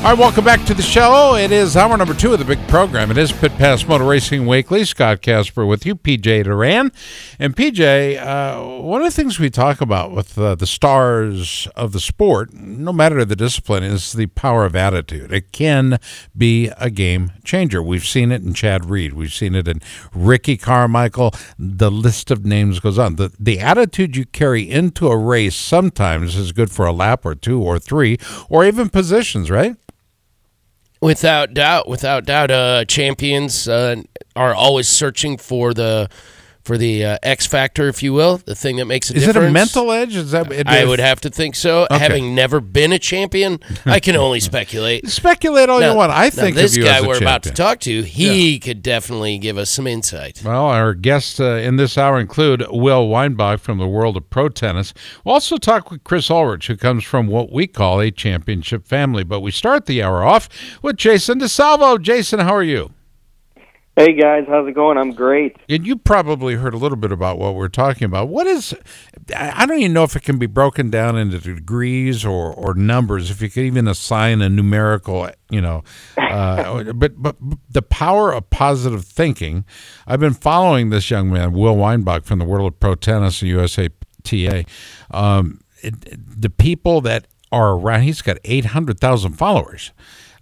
All right, welcome back to the show. It is hour number two of the big program. It is Pit Pass Motor Racing Weekly. Scott Casper with you, PJ Duran. And PJ, uh, one of the things we talk about with uh, the stars of the sport, no matter the discipline, is the power of attitude. It can be a game changer. We've seen it in Chad Reed. We've seen it in Ricky Carmichael. The list of names goes on. The, the attitude you carry into a race sometimes is good for a lap or two or three or even positions, right? Without doubt, without doubt, uh, champions uh, are always searching for the for the uh, X factor, if you will, the thing that makes a Is difference. it a mental edge? Is that it, I would have to think so. Having never been a champion, I can only speculate. speculate all Now- you want. I think this guy we're about to talk to, he could definitely give us some insight. Well, our guests uh, in this hour include Will Weinbach from the world of pro tennis. We'll also talk with Chris Ulrich, who comes from what we call a championship family. But we start the hour off with Jason DiSalvo. Jason, how are you? Hey guys, how's it going? I'm great. And you probably heard a little bit about what we're talking about. What is, I don't even know if it can be broken down into degrees or, or numbers, if you could even assign a numerical, you know, uh, but, but the power of positive thinking. I've been following this young man, Will Weinbach from the World of Pro Tennis and USATA. Um, it, the people that are around, he's got 800,000 followers.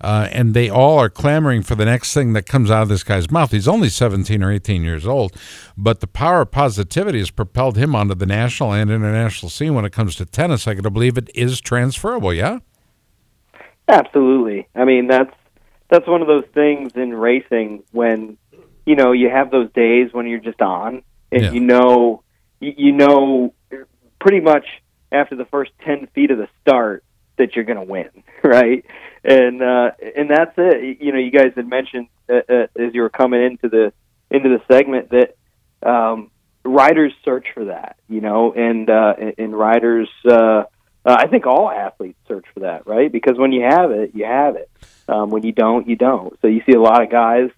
Uh, and they all are clamoring for the next thing that comes out of this guy's mouth. He's only 17 or 18 years old, but the power of positivity has propelled him onto the national and international scene when it comes to tennis. I got to believe it is transferable, yeah? Absolutely. I mean, that's that's one of those things in racing when you know you have those days when you're just on and Yeah. you know you, you know pretty much after the first 10 feet of the start that you're going to win, right? And uh and that's it. You know, you guys had mentioned uh, uh, as you were coming into the into the segment that um riders search for that, you know, and uh and riders uh uh, I think all athletes search for that, right? Because when you have it, you have it. Um, when you don't, you don't. So you see a lot of guys,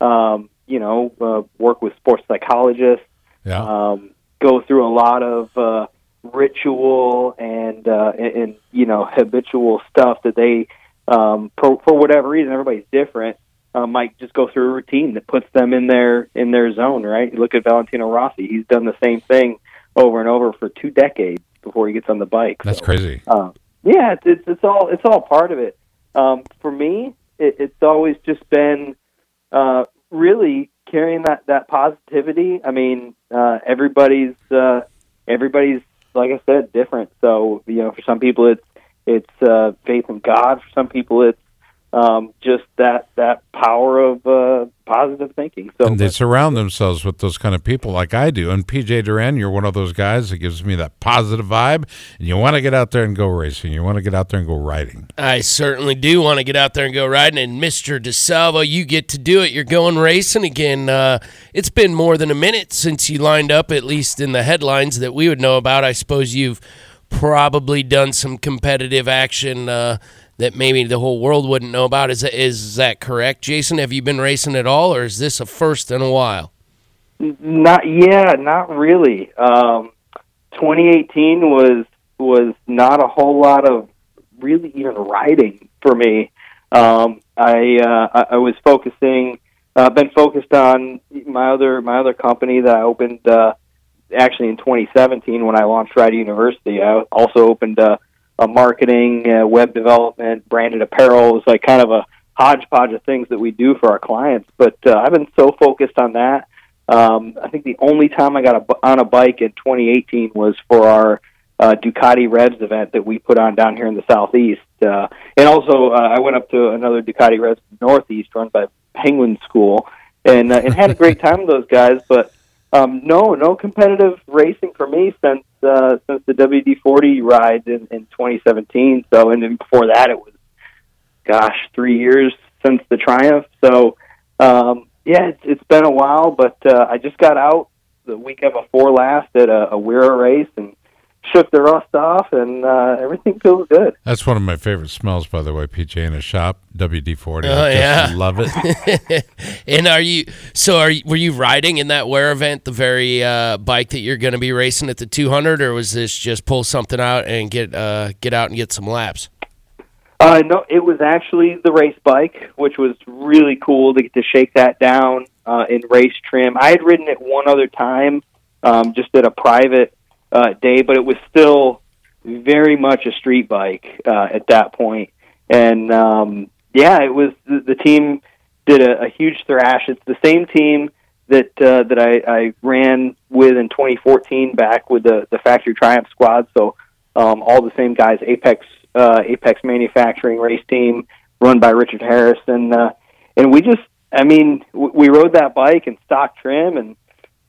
um, you know, uh, work with sports psychologists, Yeah. um, go through a lot of uh, ritual and, uh, and and you know habitual stuff that they, um, for, for whatever reason, everybody's different. Uh, might just go through a routine that puts them in their in their zone, right? Look at Valentino Rossi; he's done the same thing over and over for two decades before he gets on the bike. That's So, crazy. uh, yeah, it's, it's it's all it's all part of it. Um, for me, it, it's always just been uh, really carrying that that positivity. I mean, uh, everybody's uh, everybody's like I said, different. So you know, for some people, it's it's uh, faith in God. For some people, it's um, just that that power of uh, positive thinking. So and they surround themselves with those kind of people like I do. And PJ Duran, you're one of those guys that gives me that positive vibe. And you want to get out there and go racing. You want to get out there and go riding. I certainly do want to get out there and go riding. And Mr. DiSalvo, you get to do it. You're going racing again. Uh, it's been more than a minute since you lined up, at least in the headlines that we would know about. I suppose you've probably done some competitive action uh, that maybe the whole world wouldn't know about. Is that, is that correct, Jason? Have you been racing at all, or is this a first in a while? Not yeah, not really. Um, 2018 was was not a whole lot of really even riding for me. Um, I, uh, I was focusing, uh, been focused on my other my other company that I opened uh, actually in 2017 when I launched Ride University. I also opened uh, a marketing, uh, web development, branded apparel. It was like kind of a hodgepodge of things that we do for our clients. But uh, I've been so focused on that. Um, I think the only time I got a, on a bike in 2018 was for our uh, Ducati Revs event that we put on down here in the southeast. Uh, and also, uh, I went up to another Ducati Revs northeast run by Penguin School. and uh, and had a great time with those guys. But um, no, no competitive racing for me since uh, since the WD forty ride in, in 2017. So and then before that, it was gosh, three years since the Triumph. So um, yeah, it's, it's been a while, but uh, I just got out the weekend before last at a, a WERA race and shook the rust off, and uh, everything feels good. That's one of my favorite smells, by the way. PJ in a shop, WD forty. Oh, I just yeah. love it. and are you so are you, were you riding in that WERA event the very uh, bike that you're going to be racing at the 200 or was this just pull something out and get uh, get out and get some laps? Uh, no, it was actually the race bike, which was really cool to get to shake that down uh, in race trim. I had ridden it one other time, um, just at a private uh, day, but it was still very much a street bike uh, at that point. And um, yeah, it was the, the team did a, a huge thrash. It's the same team that uh, that I, I ran with in 2014 back with the the factory Triumph squad. So um, all the same guys, Apex uh, Apex Manufacturing race team run by Richard Harris, and uh, and we just, I mean, we rode that bike in stock trim, and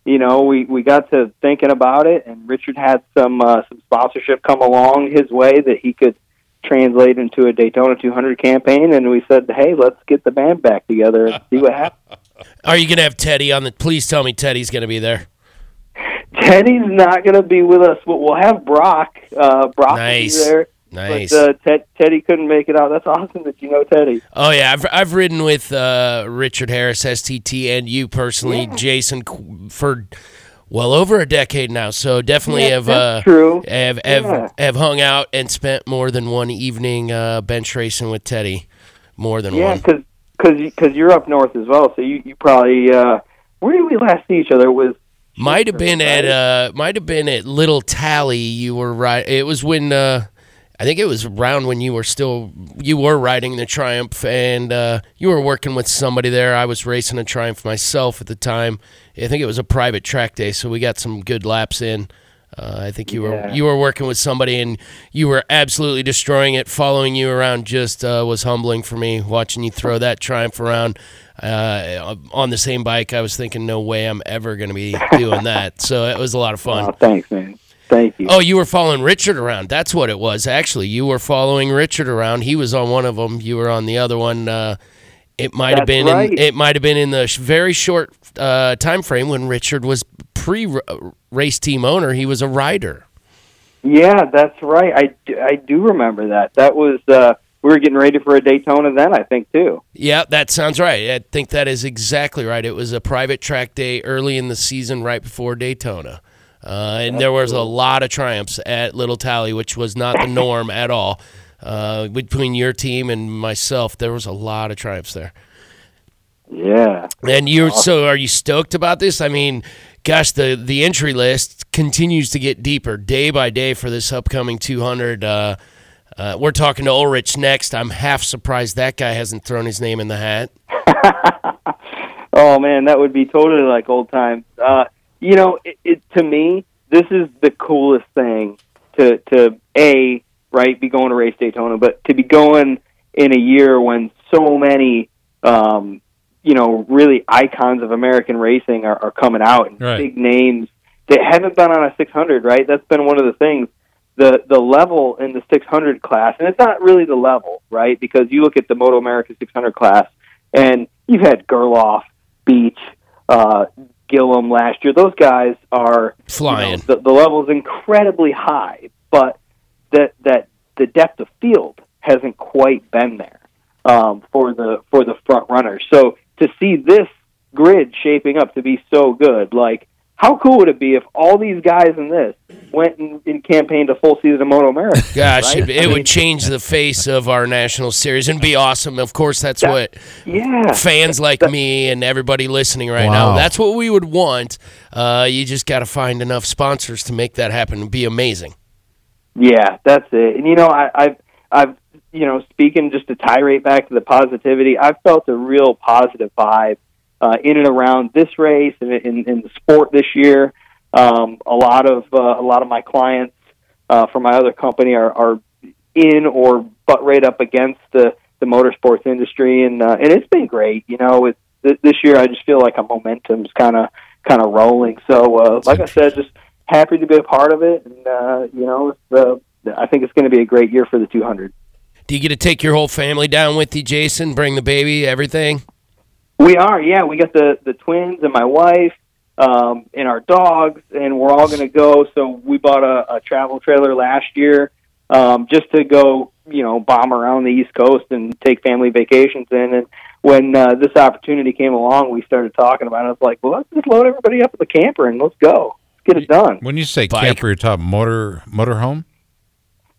you know, we we got to thinking about it, and Richard had some uh, some sponsorship come along his way that he could translate into a Daytona 200 campaign, and we said, hey, let's get the band back together and see what happens. Are you going to have Teddy on the Please tell me Teddy's going to be there. Teddy's not going to be with us, but we'll have Brock. Uh, Brock Nice. will be there. Nice. But uh, Ted, Teddy couldn't make it out. That's awesome that you know Teddy. Oh yeah, I've I've ridden with uh, Richard Harris STT and you personally, Jason, for well over a decade now. So definitely Yeah, have uh, true. have have, Yeah. have hung out and spent more than one evening uh, bench racing with Teddy. More than Yeah, one. because because because you're up north as well, so you you probably uh, where did we last see each other? Was Might have been at uh might have been at Little Tally. You were right. It was when uh I think it was around when you were still you were riding the Triumph and uh, you were working with somebody there. I was racing a Triumph myself at the time. I think it was a private track day, so we got some good laps in. Uh, I think you were you were working with somebody and you were absolutely destroying it. Following you around just uh, was humbling for me. Watching you throw that Triumph around uh, on the same bike, I was thinking, no way I'm ever going to be doing that. So it was a lot of fun. oh, thanks, man. Thank you. Oh, you were following Richard around. That's what it was. Actually, you were following Richard around. He was on one of them. You were on the other one. Uh, it might have been. In, it might have been in the sh- very short uh, time frame when Richard was pre-race team owner. He was a rider. Yeah, that's right. I, do- I do remember that. That was uh, we were getting ready for a Daytona then, I think too. Yeah, that sounds right. I think that is exactly right. It was a private track day early in the season, right before Daytona. Uh, and there was a lot of triumphs at Little Tally, which was not the norm at all. Uh, between your team and myself, there was a lot of triumphs there. Yeah. And you're so are you stoked about this? I mean, gosh, the the entry list continues to get deeper day by day for this upcoming 200. Uh, uh, we're talking to Ulrich next. I'm half surprised that guy hasn't thrown his name in the hat. Oh man, that would be totally like old times. Uh, you know, it, it to me, this is the coolest thing to to a right be going to race Daytona, but to be going in a year when so many, um, you know, really icons of American racing are, are coming out and Right. big names that haven't been on a 600. Right, that's been one of the things. The the level in the 600 class, and it's not really the level, right? Because you look at the Moto America 600 class, and you've had Gerloff, Beach, uh, Gillim last year. Those guys are Flying. You know, the, the level is incredibly high, but that that the depth of field hasn't quite been there um, for the for the front runners. So to see this grid shaping up to be so good, like how cool would it be if all these guys in this went and, and campaigned a full season of Moto America? Gosh, right? it, it would change the face of our national series and be awesome. Of course, that's That- what Yeah, fans like me and everybody listening right now. That's what we would want. Uh, you just got to find enough sponsors to make that happen. It'd be amazing. Yeah, that's it. And you know, I, I've I've you know, speaking just to tirade back to the positivity, I've felt a real positive vibe uh, in and around this race and in, in the sport this year. Um, a lot of uh, a lot of my clients uh, from my other company are, are in or butt right up against the the motorsports industry, and uh, and it's been great. You know, it's th- this year I just feel like a momentum's kind of kind of rolling. So, uh, like I said, just happy to be a part of it, and uh, you know, it's, uh, I think it's going to be a great year for the 200. Do you get to take your whole family down with you, Jason? Bring the baby, everything? We are, yeah. We got the the twins and my wife, um, and our dogs, and we're all going to go. So we bought a, a travel trailer last year, um, just to go, you know, bomb around the East Coast and take family vacations in. And when uh, this opportunity came along, we started talking about it. I was like, well, let's just load everybody up in the camper and let's go. Let's get it done. When you say Bike. camper, you're talking motor motorhome.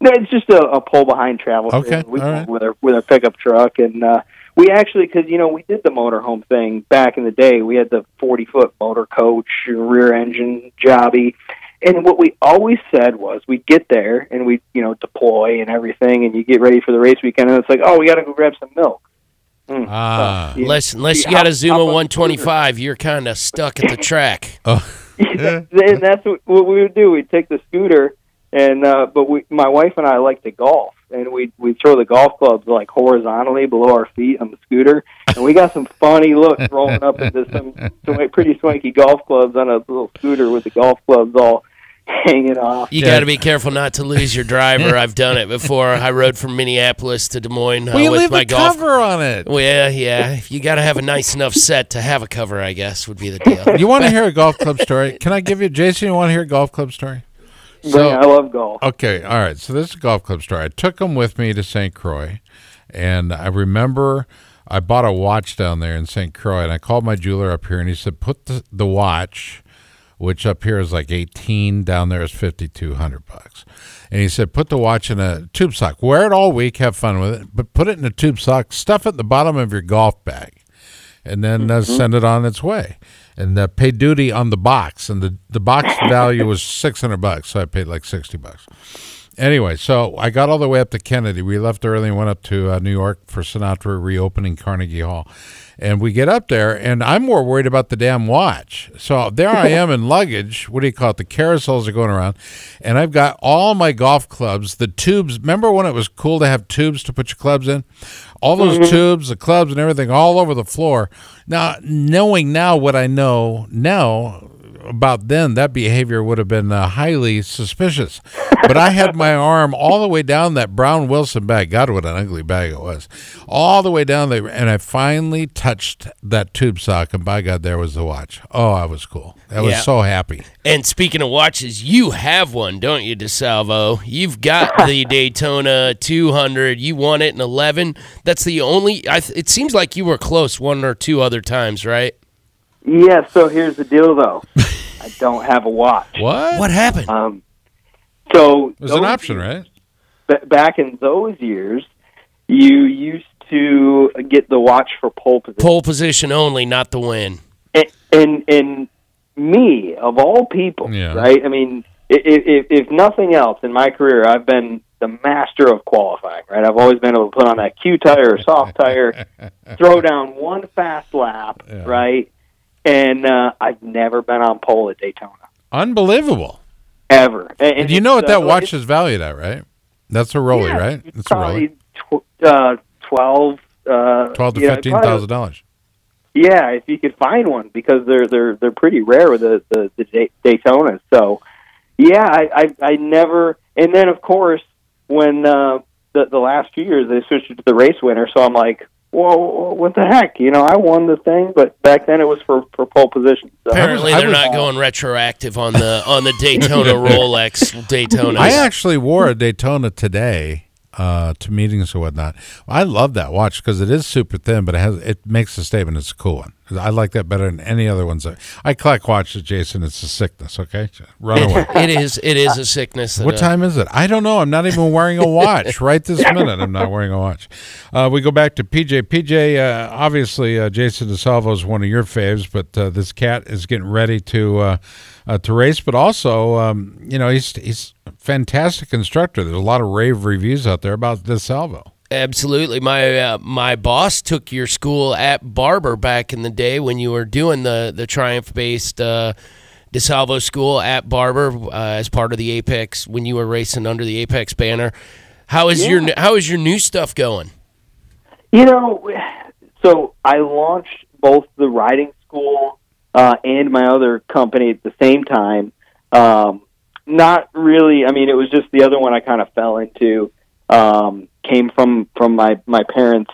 No, it's just a, a pull behind travel. Okay, trailer. we all go right. with our with our pickup truck, and uh, we actually because you know we did the motorhome thing back in the day. We had the forty foot motor coach, rear engine jobby, and what we always said was we'd get there and we you know deploy and everything, and you get ready for the race weekend, and it's like oh we got to go grab some milk. Mm. Ah. Yeah. Unless, unless you got a Zuma hop on the 125, you're kind of stuck at the track. Oh, Yeah, and that's what, what we would do. We'd take the scooter, and uh, but we, my wife and I like to golf, and we we throw the golf clubs like horizontally below our feet on the scooter, and we got some funny looks rolling up into some, some pretty swanky golf clubs on a little scooter with the golf clubs all hanging off. You Yeah. got to be careful not to lose your driver. I've done it before. I rode from Minneapolis to Des Moines uh, well, you with leave my a golf. cover on it. Well, yeah, yeah. You got to have a nice enough set to have a cover, I guess, would be the deal. You want to hear a golf club story? Can I give you, Jason? You want to hear a golf club story? It. I love golf. Okay, all right. So this is a golf club story. I took them with me to St. Croix, and I remember I bought a watch down there in St. Croix, and I called my jeweler up here, and he said, "Put the, the watch, which up here is like eighteen, down there is fifty two hundred bucks." And he said, "Put the watch in a tube sock. Wear it all week, have fun with it, but put it in a tube sock. Stuff it in the bottom of your golf bag." and then uh, send it on its way and uh, pay duty on the box and the, the box value was 600 bucks so i paid like 60 bucks anyway so i got all the way up to kennedy. We left early and went up to uh, new york for sinatra reopening carnegie hall. And we get up there and i'm more worried about the damn watch. So there i am in luggage. What do you call it? The carousels are going around. And i've got all my golf clubs the tubes. Remember when it was cool to have tubes to put your clubs in? All those tubes, the clubs, and everything all over the floor. Now, knowing now what I know now about then, that behavior would have been uh, highly suspicious. But I had my arm all the way down that brown Wilson bag. God, what an ugly bag it was! All the way down there, and I finally touched that tube sock, and by God, there was the watch. Oh, I was cool. I was Yeah. so happy. And speaking of watches, you have one, don't you, DiSalvo? You've got the Daytona 200. You won it in 11. That's the only. I, th- it seems like you were close one or two other times, right? Yeah. So here's the deal, though. I don't have a watch. What? What happened? Um, so It was an option, years- right? ba- back in those years, you used to get the watch for pole position. Pole position only, not the win. And, and and me of all people, Yeah. right? I mean, if, if if nothing else in my career, I've been the master of qualifying, right? I've always been able to put on that Q tire or soft tire, throw down one fast lap, Yeah. right? And uh, I've never been on pole at Daytona Unbelievable. ever. And, And you know what that uh, watch is valued at, right? That's a Rolly, yeah, right? It's a Rolly. probably tw- uh, twelve. Uh, Twelve to yeah, fifteen thousand dollars. Yeah, if you could find one because they're they're they're pretty rare with the the, the Day- Daytonas. So, yeah, I, I I never. And then of course when uh, the the last few years they switched it to the race winner. So I'm like, whoa, what the heck? You know, I won the thing, but back then it was for for pole position. So. Apparently, they're not going retroactive on the on the Daytona Rolex Daytona. I actually wore a Daytona today uh, to meetings or whatnot. I love that watch because it is super thin, but it has it makes a statement. It's a cool one. I like that better than any other ones. I collect watches, Jason. It's a sickness. Okay, run away. it is it is a sickness. What uh, time is it? I don't know. I'm not even wearing a watch right this minute. I'm not wearing a watch. Uh, we go back to PJ. PJ, uh, obviously, uh, Jason DiSalvo is one of your faves, but uh, this cat is getting ready to uh, uh, to race. But also, um, you know, he's he's a fantastic instructor. There's a lot of rave reviews out there about DiSalvo. Absolutely. My uh, my boss took your school at Barber back in the day when you were doing the the Triumph based uh, DiSalvo school at Barber uh, as part of the Apex when you were racing under the Apex banner. How is your how is your new stuff going? You know, so I launched both the riding school uh, and my other company at the same time. Um, not really. I mean, it was just the other one I kind of fell into. Um, came from from my my parents'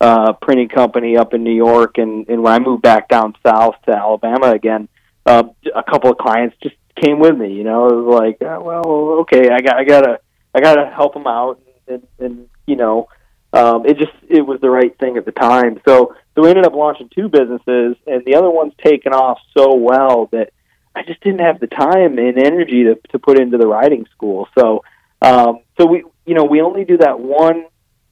uh, printing company up in New York, and and when I moved back down south to Alabama again, uh, a couple of clients just came with me. You know, it was like, uh, well, okay, I got I gotta I gotta help them out, and, and you know, um, it just it was the right thing at the time. So so we ended up launching two businesses, and the other one's taken off so well that I just didn't have the time and energy to to put into the riding school. So um, so we you know we only do that one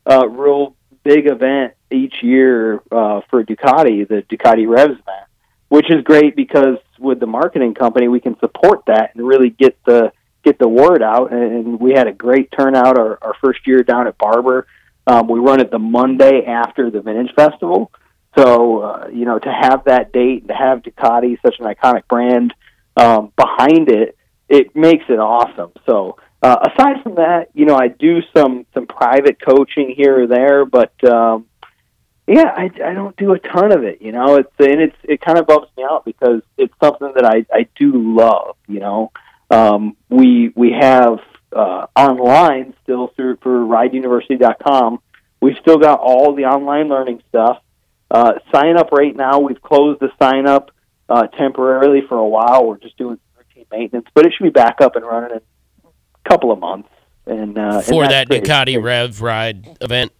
uh, real big event each year uh, for Ducati, the Ducati Revs event, which is great because with the marketing company we can support that and really get the get the word out. And we had a great turnout our, our first year down at Barber. Um, we run it the Monday after the Vintage Festival. So, uh, you know, to have that date, and to have Ducati, such an iconic brand, um, behind it, it makes it awesome. So, uh, aside from that, you know, I do some some private coaching here or there, but um, yeah, I, I don't do a ton of it. You know, it's and it's it kind of bumps me out because it's something that I I do love. You know, um, we we have uh, online still through for rideuniversity.com. We've still got all the online learning stuff. Uh, sign up right now. We've closed the sign up uh, temporarily for a while. We're just doing routine maintenance, but it should be back up and running couple of months. And uh, for and that. Ducati Rev Ride event.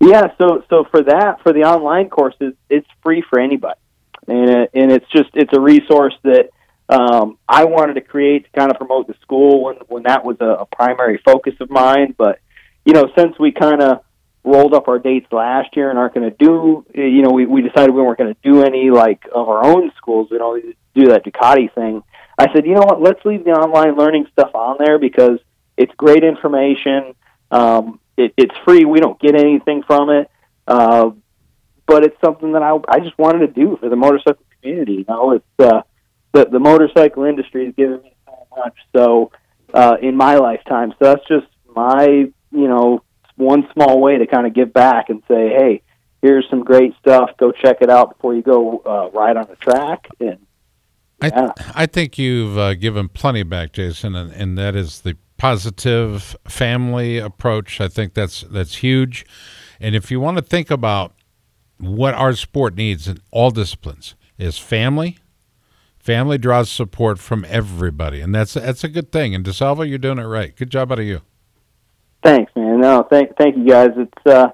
Yeah, so so for that for the online courses, it's free for anybody, and it, and it's just it's a resource that um, I wanted to create to kind of promote the school when when that was a, a primary focus of mine. But you know, since we kind of rolled up our dates last year and aren't going to do, you know, we we decided we weren't going to do any like of our own schools. We don't do that Ducati thing. I said, you know what? Let's leave the online learning stuff on there because it's great information. Um, it, it's free. We don't get anything from it, uh, but it's something that I I just wanted to do for the motorcycle community. You know, it's uh, the the motorcycle industry has given me so much. So uh, in my lifetime, so that's just my you know one small way to kind of give back and say, hey, here's some great stuff. Go check it out before you go uh, ride on the track. And I. I think you've uh, given plenty back, Jason, and, and that is the positive family approach. I think that's that's huge. And if you want to think about what our sport needs in all disciplines, is family. Family draws support from everybody, and that's that's a good thing. And DiSalvo, you're doing it right. Good job out of you. Thanks, man. No, thank thank you guys. It's uh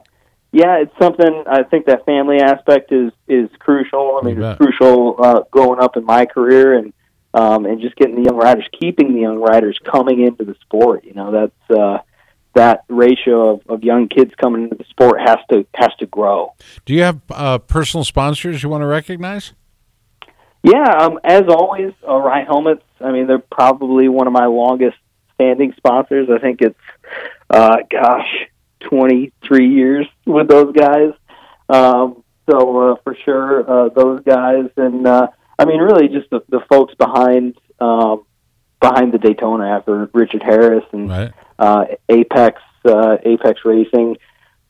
yeah, it's something I think that family aspect is is crucial. I mean, it's crucial uh growing up in my career and um and just getting the young riders keeping the young riders coming into the sport. You know, that's uh that ratio of, of young kids coming into the sport has to has to grow. Do you have uh, personal sponsors you want to recognize? Yeah, um, as always, uh, Arai Helmets. I mean, they're probably one of my longest standing sponsors. I think it's, uh, gosh, 23 years with those guys. Um, so uh, for sure, uh, those guys, and uh, I mean, really, just the, the folks behind um, behind the Daytona after Richard Harris and Right. uh, Apex uh, Apex Racing,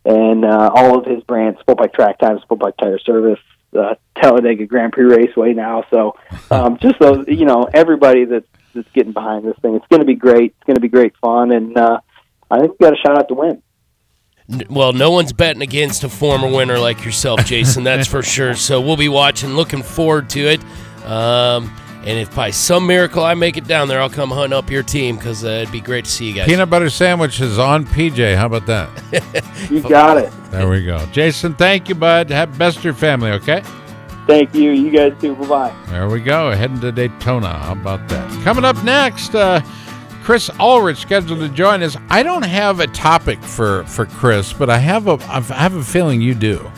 and uh, all of his brands, Sport Bike Track Time, Sport Bike Tire Service, uh, Talladega Grand Prix Raceway now. So um, just those, you know, everybody that's that's getting behind this thing. It's going to be great. It's going to be great fun, and uh, I think we got a shot at the win. N- Well, no one's betting against a former winner like yourself, Jason. That's for sure. So we'll be watching, looking forward to it. Um, and if by some miracle I make it down there, I'll come hunt up your team because uh, it'd be great to see you guys. Peanut butter sandwich is on PJ. How about that? You got it. There we go. Jason, thank you, bud. Have best of your family, okay? Thank you. You guys too. Bye bye. There we go. Heading to Daytona. How about that? Coming up next, uh, Chris Ulrich scheduled to join us. I don't have a topic for for Chris, but I have a I have a feeling you do.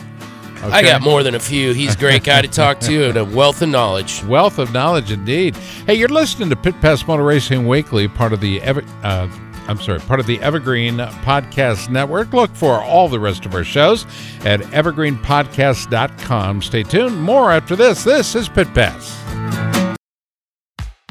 I got more than a few. He's a great guy to talk to and a wealth of knowledge. Wealth of knowledge indeed. Hey, you're listening to Pit Pass Motor Racing Weekly, part of the Ever, uh, I'm sorry, part of the Evergreen Podcast Network. Look for all the rest of our shows at evergreenpodcast.com. Stay tuned. More after this. This is Pit Pass.